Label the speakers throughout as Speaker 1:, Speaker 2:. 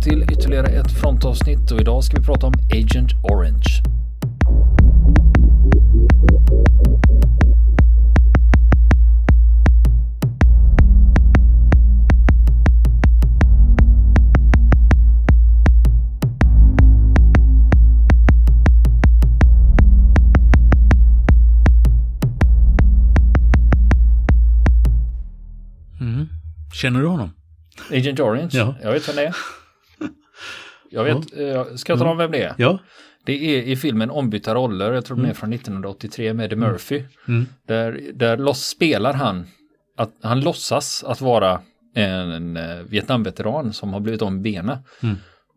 Speaker 1: Välkomna till ytterligare ett frontavsnitt och idag ska vi prata om Agent Orange.
Speaker 2: Mm. Känner du honom?
Speaker 1: Agent Orange?
Speaker 2: Ja.
Speaker 1: Jag vet vem det är. Jag vet, eh, ska jag tala om vem det är?
Speaker 2: Ja.
Speaker 1: Det är i filmen Ombytta roller, jag tror den är från 1983 med Eddie Murphy.
Speaker 2: Mm.
Speaker 1: Där, där loss, spelar han, att han låtsas att vara en, eh, Vietnamveteran som har blivit om benen.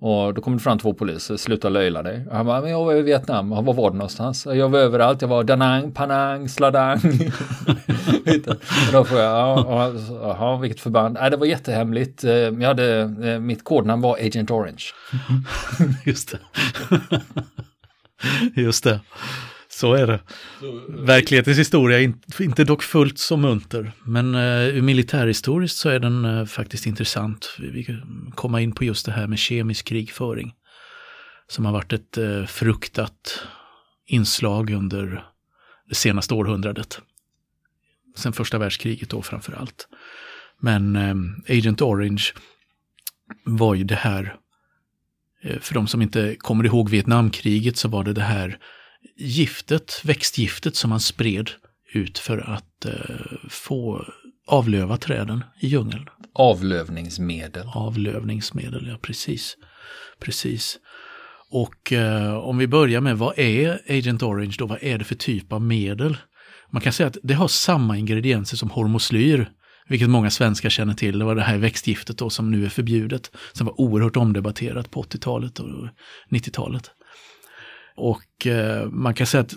Speaker 1: Och då kommer det fram två poliser, sluta löjla dig. Och han bara, men jag var i Vietnam, Och var var du någonstans? Jag var överallt, jag var Danang, Panang, Sladang. Och då får jag, ja, ja, jaha, vilket förband? Nej, det var jättehemligt. Eh, Jag hade, eh, mitt kodnamn var Agent Orange.
Speaker 2: Just det. Just det. Så är det. Verklighetens historia är inte, dock fullt så munter. Men uh, militärhistoriskt så är den eh, faktiskt intressant. Vi, kan komma in på just det här med kemisk krigföring. Som har varit ett uh, fruktat inslag under det senaste århundradet. Sen första världskriget då framför allt. Men eh, Agent Orange var ju det här Eh, För de som inte kommer ihåg Vietnamkriget så var det det här giftet, växtgiftet som man spred ut för att eh, få avlöva träden i djungeln.
Speaker 1: Avlövningsmedel.
Speaker 2: Avlövningsmedel, ja precis. Precis. Och eh, om vi börjar med vad är Agent Orange då? Vad är det för typ av medel? Man kan säga att det har samma ingredienser som hormoslyr, vilket många svenskar känner till. Det var det här växtgiftet då som nu är förbjudet, som var oerhört omdebatterat på 80-talet och 90-talet. Och eh, man kan säga att,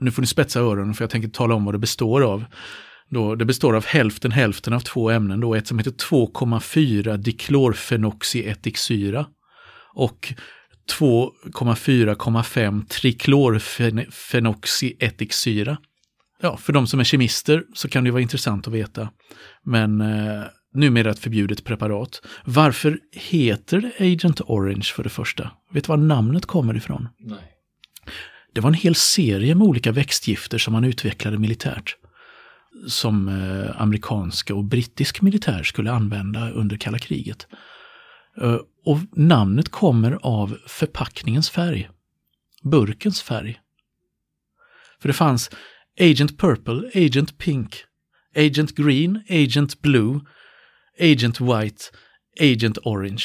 Speaker 2: nu får ni spetsa öronen för jag tänker tala om vad det består av. Då, det består av hälften hälften av två ämnen, då ett som heter 2,4 diklorfenoxietiksyra och 2,4,5 triklorfenoxietiksyra. Ja, för de som är kemister så kan det vara intressant att veta. Men eh, numera ett förbjudet preparat. Varför heter det Agent Orange för det första? Vet du var namnet kommer ifrån?
Speaker 1: Nej.
Speaker 2: Det var en hel serie med olika växtgifter som man utvecklade militärt. Som eh, amerikanska och brittisk militär skulle använda under kalla kriget. Eh, och namnet kommer av förpackningens färg. Burkens färg. För det fanns Agent Purple, Agent Pink, Agent Green, Agent Blue, Agent White, Agent Orange.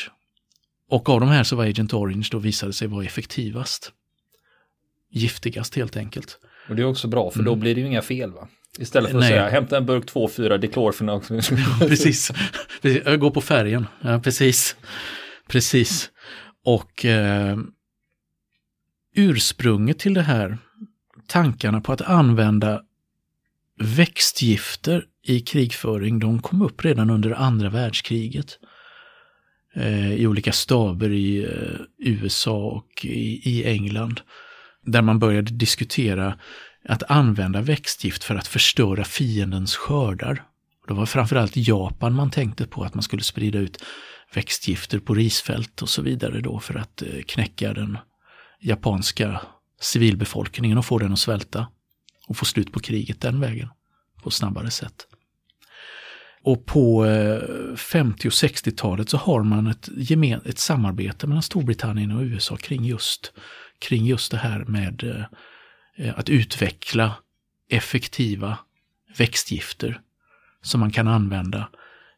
Speaker 2: Och av de här så var Agent Orange då visade sig vara effektivast. Giftigast helt enkelt.
Speaker 1: Och det är också bra för då blir det ju inga fel va? Istället för att
Speaker 2: Nej.
Speaker 1: säga hämta en burk 2,4 diklorfenox.
Speaker 2: precis. precis. Jag går på färgen. Ja, precis. Precis. Och eh, ursprunget till det här, tankarna på att använda växtgifter i krigföring, de kom upp redan under andra världskriget. Eh, I olika staber i eh, USA och i, i England. Där man började diskutera att använda växtgift för att förstöra fiendens skördar. Det var framförallt Japan man tänkte på att man skulle sprida ut växtgifter på risfält och så vidare då för att eh, knäcka den japanska civilbefolkningen och få den att svälta och få slut på kriget den vägen på snabbare sätt. Och på eh, 50 och 60-talet så har man ett, gemen, ett samarbete mellan Storbritannien och USA kring just, kring just det här med eh, eh, att utveckla effektiva växtgifter som man kan använda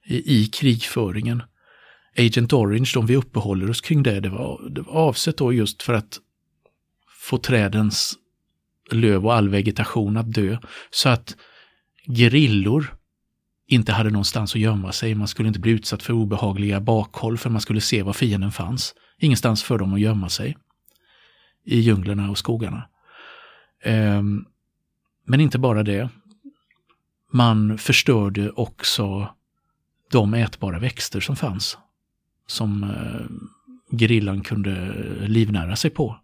Speaker 2: i, i krigföringen. Agent Orange, om vi uppehåller oss kring det, det var, det var avsett då just för att få trädens löv och all vegetation att dö. Så att gerillor inte hade någonstans att gömma sig. Man skulle inte bli utsatt för obehagliga bakhåll för man skulle se var fienden fanns. Ingenstans för dem att gömma sig. I djunglerna och skogarna. Ehm, men inte bara det. Man förstörde också de ätbara växter som fanns. Som eh, gerillan kunde livnära sig på.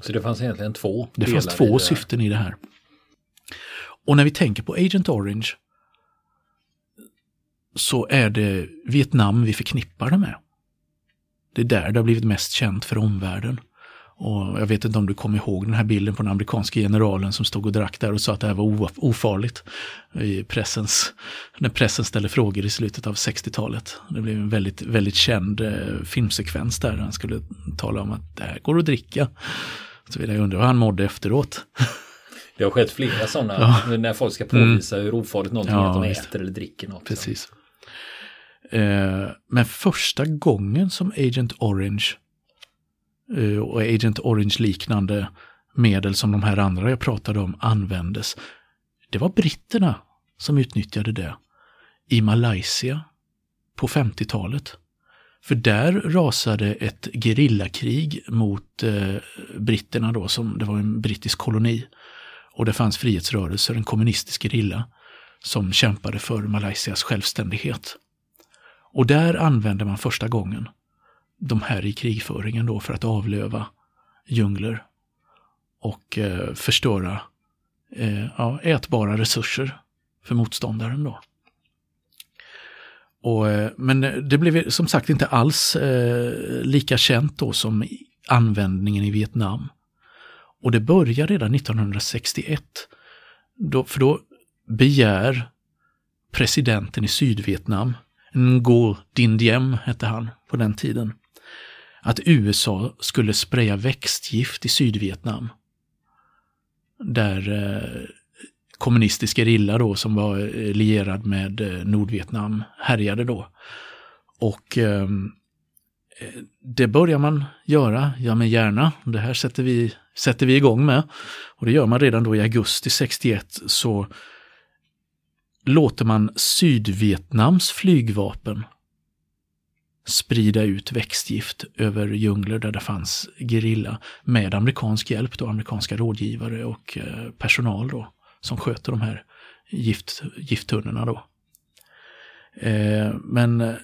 Speaker 1: Så det fanns egentligen två
Speaker 2: Det fanns två syften i det här. Och när vi tänker på Agent Orange så är det Vietnam vi förknippar det med. Det är där det har blivit mest känt för omvärlden. Och jag vet inte om du kommer ihåg den här bilden på den amerikanske generalen som stod och drack där och sa att det här var ofarligt. I pressens, när pressen ställde frågor i slutet av 60-talet. Det blev en väldigt, väldigt känd eh, filmsekvens där han skulle tala om att det här går att dricka. Så jag undrar hur han mådde efteråt.
Speaker 1: Det har skett flera sådana ja. när folk ska påvisa mm. hur ofarligt någonting ja, är att de äter eller dricker något.
Speaker 2: Precis. Eh, men första gången som Agent Orange eh, och Agent Orange-liknande medel som de här andra jag pratade om användes, det var britterna som utnyttjade det i Malaysia på 50-talet. För där rasade ett gerillakrig mot eh, britterna då, som det var en brittisk koloni. Och det fanns frihetsrörelser, en kommunistisk gerilla, som kämpade för Malaysias självständighet. Och där använde man första gången de här i krigföringen då för att avlöva djungler och eh, förstöra eh, ja, ätbara resurser för motståndaren då. Och, eh, men det blev som sagt inte alls eh, lika känt då som användningen i Vietnam. Och det börjar redan 1961. Då, för då begär presidenten i Sydvietnam, Ngo Dinh Diem hette han på den tiden, att USA skulle spraya växtgift i Sydvietnam. Där eh, kommunistisk gerilla då som var eh, lierad med eh, Nordvietnam härjade då. Och eh, det börjar man göra, ja men gärna, det här sätter vi, sätter vi igång med. Och det gör man redan då i augusti 61 så låter man Sydvietnams flygvapen sprida ut växtgift över djungler där det fanns gerilla med amerikansk hjälp, då, amerikanska rådgivare och eh, personal. Då som sköter de här gift, gifttunnorna då. Eh, men eh,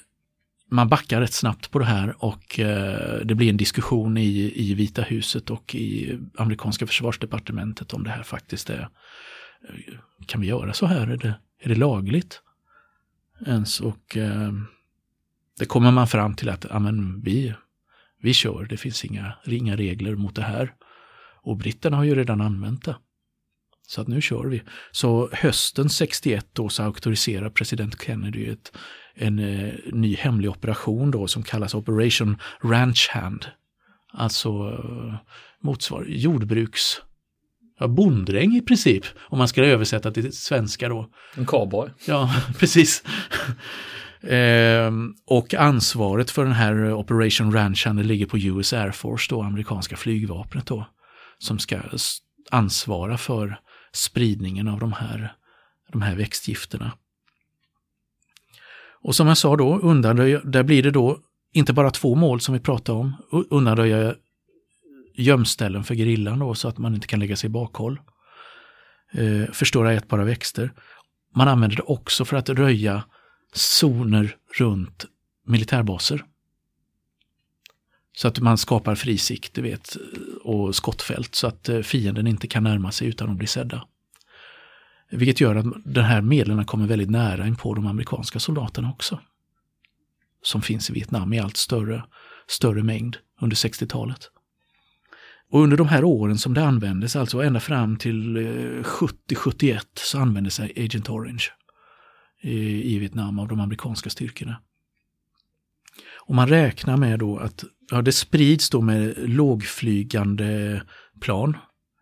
Speaker 2: man backar rätt snabbt på det här och eh, det blir en diskussion i, i Vita huset och i amerikanska försvarsdepartementet om det här faktiskt är, eh, kan vi göra så här? Är det, är det lagligt? Ens och eh, det kommer man fram till att amen, vi, vi kör, det finns inga, inga regler mot det här. Och britterna har ju redan använt det. Så att nu kör vi. Så hösten 61 då så auktoriserar president Kennedy ett, en eh, ny hemlig operation då som kallas Operation Ranch Hand. Alltså eh, motsvar jordbruks ja, bonddräng i princip, om man ska översätta till svenska då.
Speaker 1: En cowboy.
Speaker 2: Ja, precis. eh, och ansvaret för den här Operation Ranch Hand ligger på US Air Force, då, amerikanska flygvapnet då, som ska ansvara för spridningen av de här, de här växtgifterna. Och som jag sa då, undanröja, där blir det då inte bara två mål som vi pratade om, undanröja gömställen för grillan då, så att man inte kan lägga sig i bakhåll. Eh, förstöra ätbara växter. Man använder det också för att röja zoner runt militärbaser. Så att man skapar fri sikt, du vet, och skottfält så att eh, fienden inte kan närma sig utan att bli sedda. Vilket gör att den här medlen kommer väldigt nära in på de amerikanska soldaterna också. Som finns i Vietnam i allt större, större mängd under 60-talet. Och under de här åren som det användes, alltså ända fram till eh, 70-71, så användes Agent Orange eh, i Vietnam av de amerikanska styrkorna. Och man räknar med då att ja, det sprids då med lågflygande plan.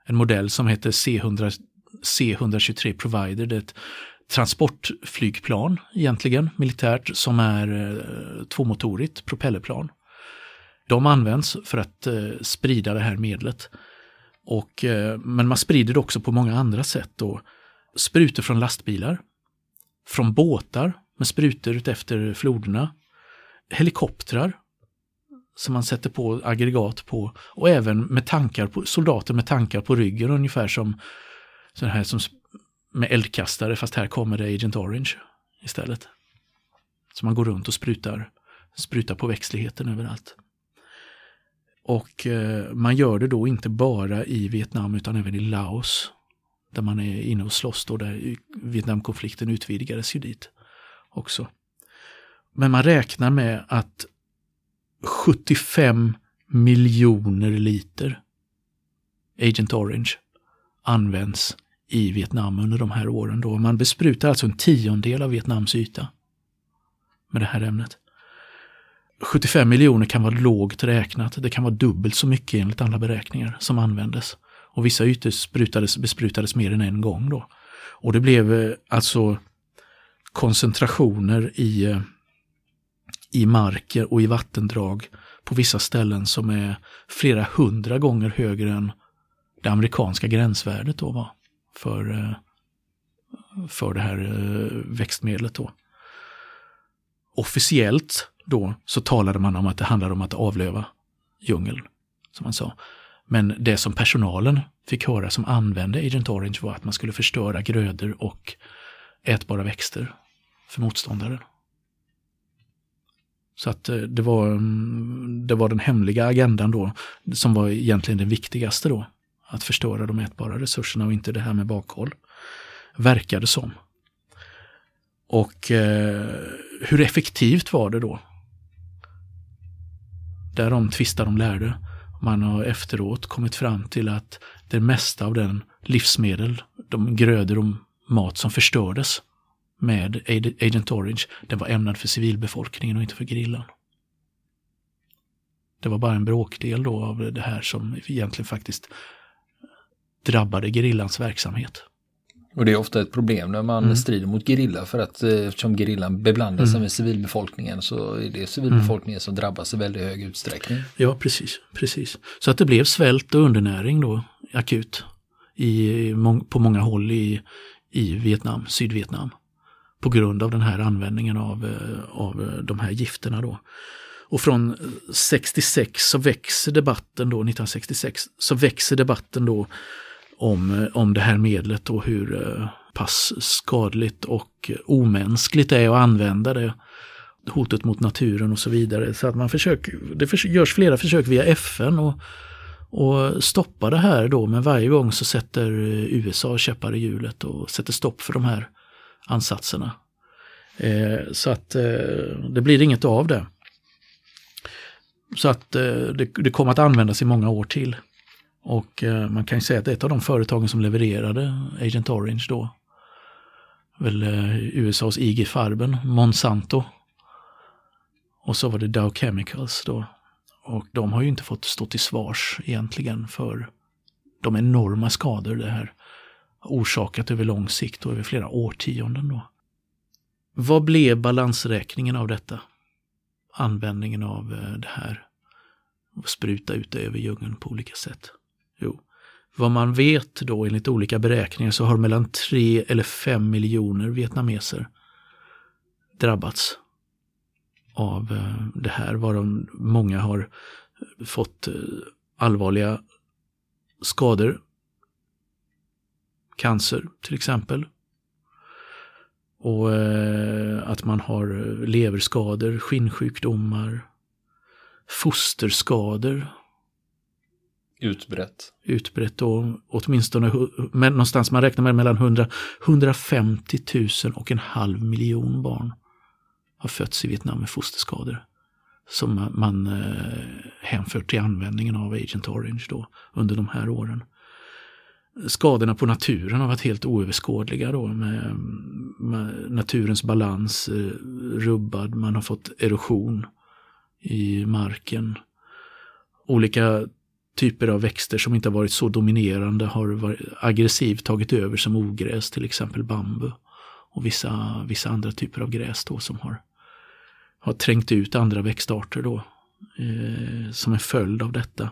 Speaker 2: En modell som heter C100, C123 Provider. Det är ett transportflygplan egentligen, militärt, som är eh, tvåmotorigt propellerplan. De används för att eh, sprida det här medlet. Och, eh, men man sprider det också på många andra sätt. Då. Sprutor från lastbilar, från båtar med sprutor utefter floderna, helikoptrar som man sätter på aggregat på och även med tankar på, soldater med tankar på ryggen ungefär som så här som med eldkastare fast här kommer det Agent Orange istället. Så man går runt och sprutar, sprutar på växtligheten överallt. Och eh, man gör det då inte bara i Vietnam utan även i Laos. Där man är inne och slåss då, där Vietnamkonflikten utvidgades ju dit också. Men man räknar med att 75 miljoner liter Agent Orange används i Vietnam under de här åren. Då. Man besprutar alltså en tiondel av Vietnams yta med det här ämnet. 75 miljoner kan vara lågt räknat. Det kan vara dubbelt så mycket enligt alla beräkningar som användes. Och vissa ytor sprutades, besprutades mer än en gång då. Och det blev eh, alltså koncentrationer i, eh, i marker och i vattendrag på vissa ställen som är flera hundra gånger högre än det amerikanska gränsvärdet då var för, eh, för det här eh, växtmedlet. Då. Officiellt då så talade man om att det handlade om att avlöva djungeln, som man sa. Men det som personalen fick höra som använde Agent Orange var att man skulle förstöra grödor och ätbara växter för motståndaren. Så att eh, det var, mm, det var den hemliga agendan då som var egentligen den viktigaste då. Att förstöra de ätbara resurserna och inte det här med bakhåll. Verkade som. Och eh, hur effektivt var det då? Därom tvistar de lärde. Man har efteråt kommit fram till att det mesta av den livsmedel, de grödor och mat som förstördes med Agent Orange, den var ämnad för civilbefolkningen och inte för grillan. Det var bara en bråkdel då av det här som egentligen faktiskt drabbade grillans verksamhet.
Speaker 1: Och det är ofta ett problem när man mm. strider mot gerilla för att eh, eftersom gerillan beblandar sig mm. med civilbefolkningen så är det civilbefolkningen mm. som drabbas i väldigt hög utsträckning.
Speaker 2: Ja, precis. precis. Så att det blev svält och undernäring då akut i, på många håll i, i Vietnam, Sydvietnam. På grund av den här användningen av, eh, av eh, de här gifterna då. Och från 66 så växer debatten då, 1966, så växer debatten då om, eh, om det här medlet och hur pass skadligt och omänskligt det är att använda det. Hotet mot naturen och så vidare. Så att man försöker, det görs flera försök via FN och, och stoppa det här då, men varje gång så sätter USA käppar i hjulet och sätter stopp för de här ansatserna. Eh, så att eh, det blir inget av det. Så att eh, det, det kommer att användas i många år till. Och eh, man kan ju säga att ett av de företagen som levererade Agent Orange då, väl eh, USAs IG Farben, Monsanto. Och så var det Dow Chemicals då. Och de har ju inte fått stå till svars egentligen för de enorma skador det här orsakat över lång sikt och över flera årtionden då. Vad blev balansräkningen av detta? Användningen av eh, det här. Spruta ut det över djungeln på olika sätt. Jo, vad man vet då enligt olika beräkningar så har mellan 3 eller 5 miljoner vietnameser drabbats av eh, det här, varav många har fått eh, allvarliga skador. Cancer till exempel. Och eh, att man har leverskador, skinnsjukdomar, fosterskador
Speaker 1: Utbrett.
Speaker 2: Utbrett och åtminstone men någonstans, man räknar med mellan 100, 150 000 och en halv miljon barn har fötts i Vietnam med fosterskador. Som man, man eh, hänför till användningen av Agent Orange då under de här åren. Skadorna på naturen har varit helt oöverskådliga då med, med naturens balans eh, rubbad. Man har fått erosion i marken. Olika typer av växter som inte har varit så dominerande har aggressivt tagit över som ogräs, till exempel bambu. Och vissa, vissa andra typer av gräs då som har, har trängt ut andra växtarter då eh, som en följd av detta.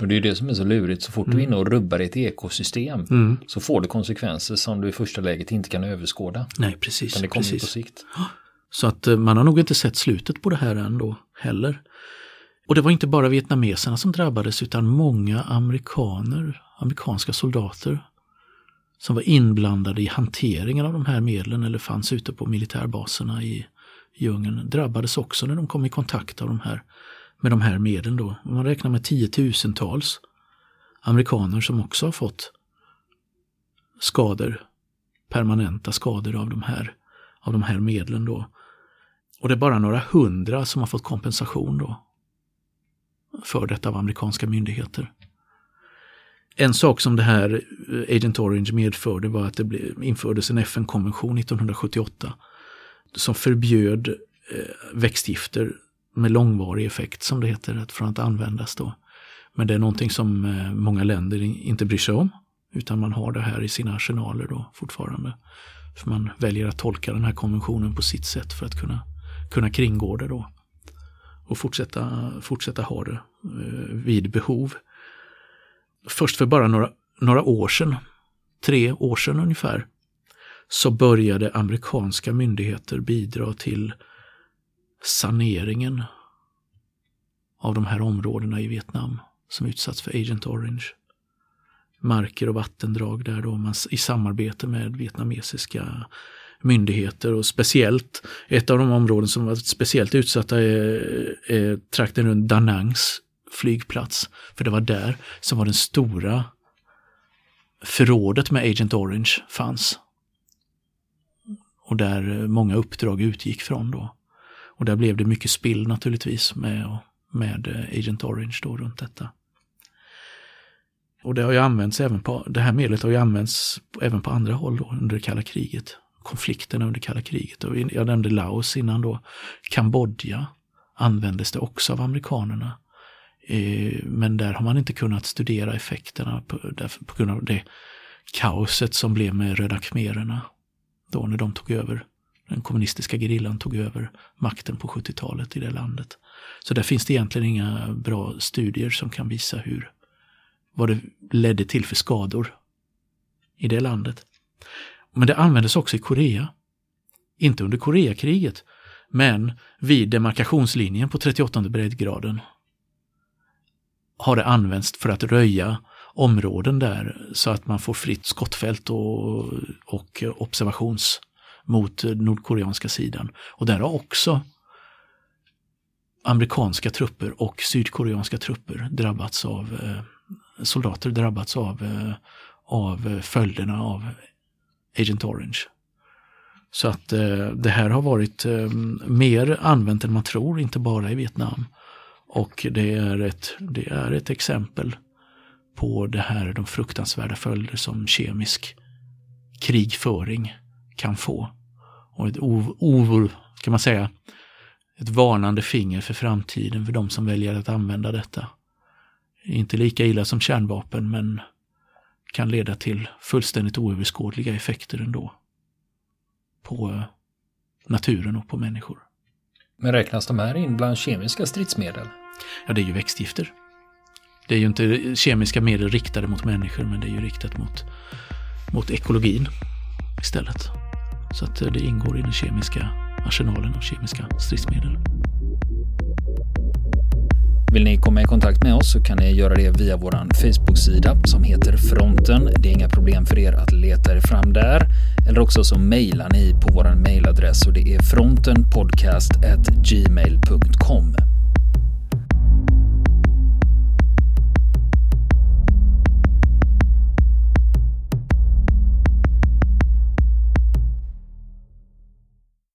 Speaker 1: Och det är det som är så lurigt, så fort mm. du är inne och rubbar ett ekosystem mm. så får det konsekvenser som du i första läget inte kan överskåda.
Speaker 2: Nej, precis.
Speaker 1: Men det kommer
Speaker 2: precis.
Speaker 1: på sikt.
Speaker 2: Så att eh, man har nog inte sett slutet på det här än då heller. Och det var inte bara vietnameserna som drabbades utan många amerikaner, amerikanska soldater som var inblandade i hanteringen av de här medlen eller fanns ute på militärbaserna i djungeln drabbades också när de kom i kontakt av de här, med de här medlen. Då. Man räknar med tiotusentals amerikaner som också har fått skador, permanenta skador av de här, av de här medlen. Då. Och det är bara några hundra som har fått kompensation då för detta av amerikanska myndigheter. En sak som det här eh, Agent Orange medförde var att det infördes en FN-konvention 1978 som förbjöd eh, växtgifter med långvarig effekt som det heter, från att användas då. Men det är någonting som eh, många länder inte bryr sig om, utan man har det här i sina arsenaler då fortfarande. För man väljer att tolka den här konventionen på sitt sätt för att kunna, kunna kringgå det då. Och fortsätta, fortsätta ha det eh, vid behov. Först för bara några, några år sedan, tre år sedan ungefär, så började amerikanska myndigheter bidra till saneringen av de här områdena i Vietnam som utsatts för Agent Orange. Marker och vattendrag där då man i samarbete med vietnamesiska myndigheter och speciellt ett av de områden som var speciellt utsatta är, är trakten runt Danangs flygplats. För det var där som var den stora förrådet med Agent Orange fanns. Och där många uppdrag utgick från då. Och där blev det mycket spill naturligtvis med, med eh, Agent Orange då runt detta. Och det har ju använts även på, det här medlet har ju använts även på andra håll då, under det kalla kriget. Konflikterna under kalla kriget. Och jag nämnde Laos innan då. Kambodja användes det också av amerikanerna. Eh, men där har man inte kunnat studera effekterna på, på grund av det kaoset som blev med röda khmererna. Då när de tog över, den kommunistiska gerillan tog över makten på 70-talet i det landet. Så där finns det egentligen inga bra studier som kan visa hur vad det ledde till för skador i det landet. Men det användes också i Korea. Inte under Koreakriget, men vid demarkationslinjen på 38 breddgraden har det använts för att röja områden där så att man får fritt skottfält och, och observations mot nordkoreanska sidan. Och där har också amerikanska trupper och sydkoreanska trupper drabbats av eh, soldater drabbats av, eh, av eh, följderna av Agent Orange. Så att eh, det här har varit eh, mer använt än man tror, inte bara i Vietnam. Och det är ett, det är ett exempel på det här, de fruktansvärda följder som kemisk krigföring kan få. Och ett ov, kan man säga, ett varnande finger för framtiden för de som väljer att använda detta. Inte lika illa som kärnvapen men kan leda till fullständigt oöverskådliga effekter ändå. På eh, naturen och på människor.
Speaker 1: Men räknas de här in bland kemiska stridsmedel?
Speaker 2: Ja, det är ju växtgifter. Det är ju inte kemiska medel riktade mot människor, men det är ju riktat mot, mot ekologin istället. Så att eh, det ingår i den kemiska arsenalen av kemiska stridsmedel.
Speaker 1: Vill ni komma i kontakt med oss så kan ni göra det via vår Facebook-sida som heter Fronten. Det är inga problem för er att leta er fram där. Eller också så mejlar ni på vår mejladress och det är frontenpodcast.gmail.com.